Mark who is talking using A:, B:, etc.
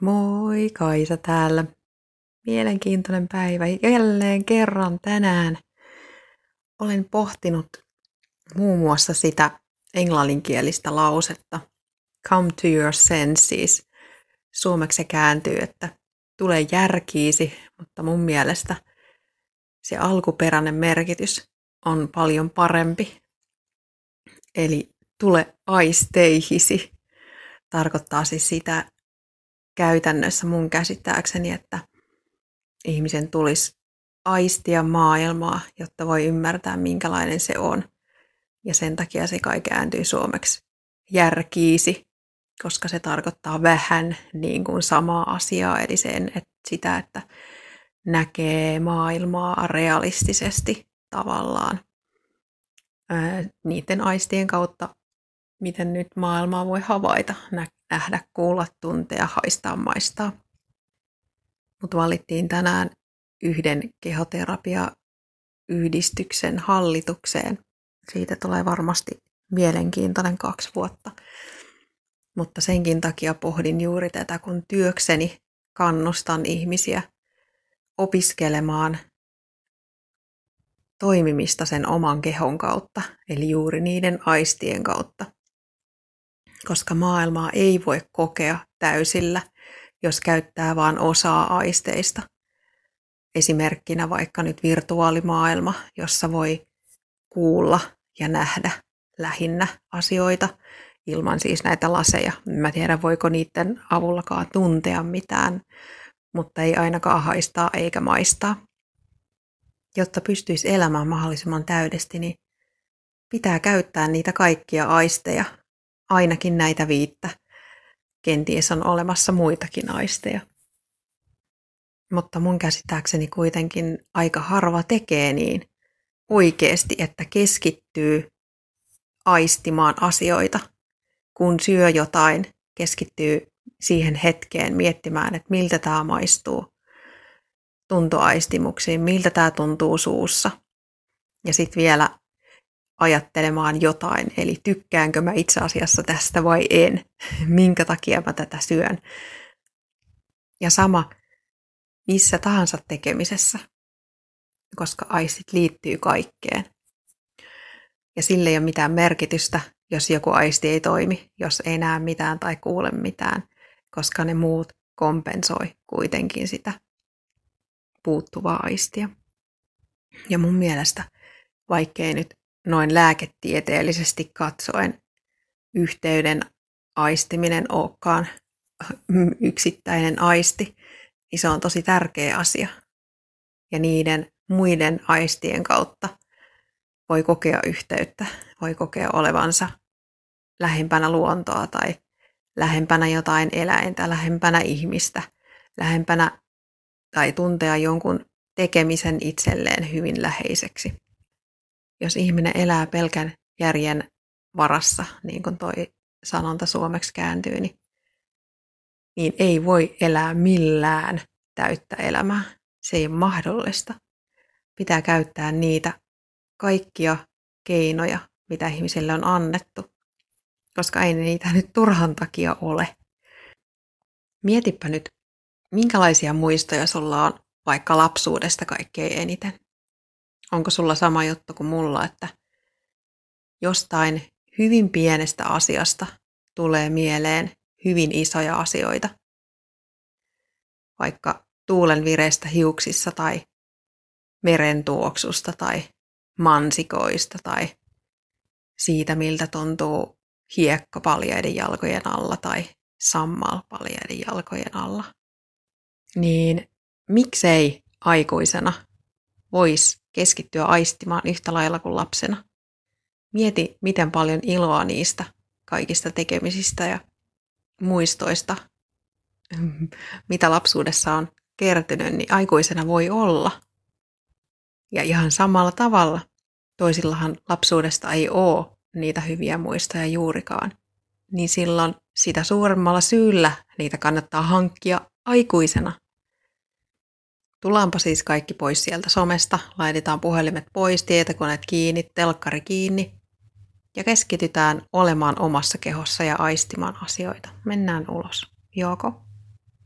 A: Moi, Kaisa täällä. Mielenkiintoinen päivä. Jälleen kerran tänään olen pohtinut muun muassa sitä englanninkielistä lausetta come to your senses. Suomeksi se kääntyy, että tule järkiisi, mutta mun mielestä se alkuperäinen merkitys on paljon parempi. Eli tule aisteihisi tarkoittaa siis sitä, käytännössä mun käsittääkseni, että ihmisen tulisi aistia maailmaa, jotta voi ymmärtää, minkälainen se on. Ja sen takia se kai kääntyy suomeksi järkiisi, koska se tarkoittaa vähän niin kuin samaa asiaa, eli sen, että sitä, että näkee maailmaa realistisesti tavallaan niiden aistien kautta, miten nyt maailmaa voi havaita, nähdä, kuulla, tuntea, haistaa, maistaa. Mutta valittiin tänään yhden kehoterapia-yhdistyksen hallitukseen. Siitä tulee varmasti mielenkiintoinen kaksi vuotta. Mutta senkin takia pohdin juuri tätä, kun työkseni kannustan ihmisiä opiskelemaan toimimista sen oman kehon kautta, eli juuri niiden aistien kautta koska maailmaa ei voi kokea täysillä, jos käyttää vain osaa aisteista. Esimerkkinä vaikka nyt virtuaalimaailma, jossa voi kuulla ja nähdä lähinnä asioita ilman siis näitä laseja. Mä tiedän, voiko niiden avullakaan tuntea mitään, mutta ei ainakaan haistaa eikä maistaa. Jotta pystyisi elämään mahdollisimman täydesti, niin pitää käyttää niitä kaikkia aisteja ainakin näitä viittä. Kenties on olemassa muitakin aisteja. Mutta mun käsittääkseni kuitenkin aika harva tekee niin oikeasti, että keskittyy aistimaan asioita. Kun syö jotain, keskittyy siihen hetkeen miettimään, että miltä tämä maistuu tuntoaistimuksiin, miltä tämä tuntuu suussa. Ja sitten vielä ajattelemaan jotain, eli tykkäänkö mä itse asiassa tästä vai en, minkä takia mä tätä syön. Ja sama missä tahansa tekemisessä, koska aistit liittyy kaikkeen. Ja sille ei ole mitään merkitystä, jos joku aisti ei toimi, jos ei näe mitään tai kuule mitään, koska ne muut kompensoi kuitenkin sitä puuttuvaa aistia. Ja mun mielestä, vaikkei nyt noin lääketieteellisesti katsoen yhteyden aistiminen olekaan yksittäinen aisti, niin se on tosi tärkeä asia. Ja niiden muiden aistien kautta voi kokea yhteyttä, voi kokea olevansa lähempänä luontoa tai lähempänä jotain eläintä, lähempänä ihmistä, lähempänä tai tuntea jonkun tekemisen itselleen hyvin läheiseksi jos ihminen elää pelkän järjen varassa, niin kuin toi sanonta suomeksi kääntyy, niin, niin ei voi elää millään täyttä elämää. Se ei ole mahdollista. Pitää käyttää niitä kaikkia keinoja, mitä ihmisille on annettu, koska ei niitä nyt turhan takia ole. Mietipä nyt, minkälaisia muistoja sulla on vaikka lapsuudesta kaikkein eniten. Onko sulla sama juttu kuin mulla, että jostain hyvin pienestä asiasta tulee mieleen hyvin isoja asioita? Vaikka tuulen vireistä hiuksissa tai meren tuoksusta tai mansikoista tai siitä, miltä tuntuu hiekka paljaiden jalkojen alla tai sammal paljaiden jalkojen alla. Niin miksei aikuisena voisi keskittyä aistimaan yhtä lailla kuin lapsena. Mieti, miten paljon iloa niistä kaikista tekemisistä ja muistoista, mitä lapsuudessa on kertynyt, niin aikuisena voi olla. Ja ihan samalla tavalla. Toisillahan lapsuudesta ei ole niitä hyviä muistoja juurikaan. Niin silloin sitä suuremmalla syyllä niitä kannattaa hankkia aikuisena Tullaanpa siis kaikki pois sieltä somesta, laitetaan puhelimet pois, tietokoneet kiinni, telkkari kiinni ja keskitytään olemaan omassa kehossa ja aistimaan asioita. Mennään ulos. Joko?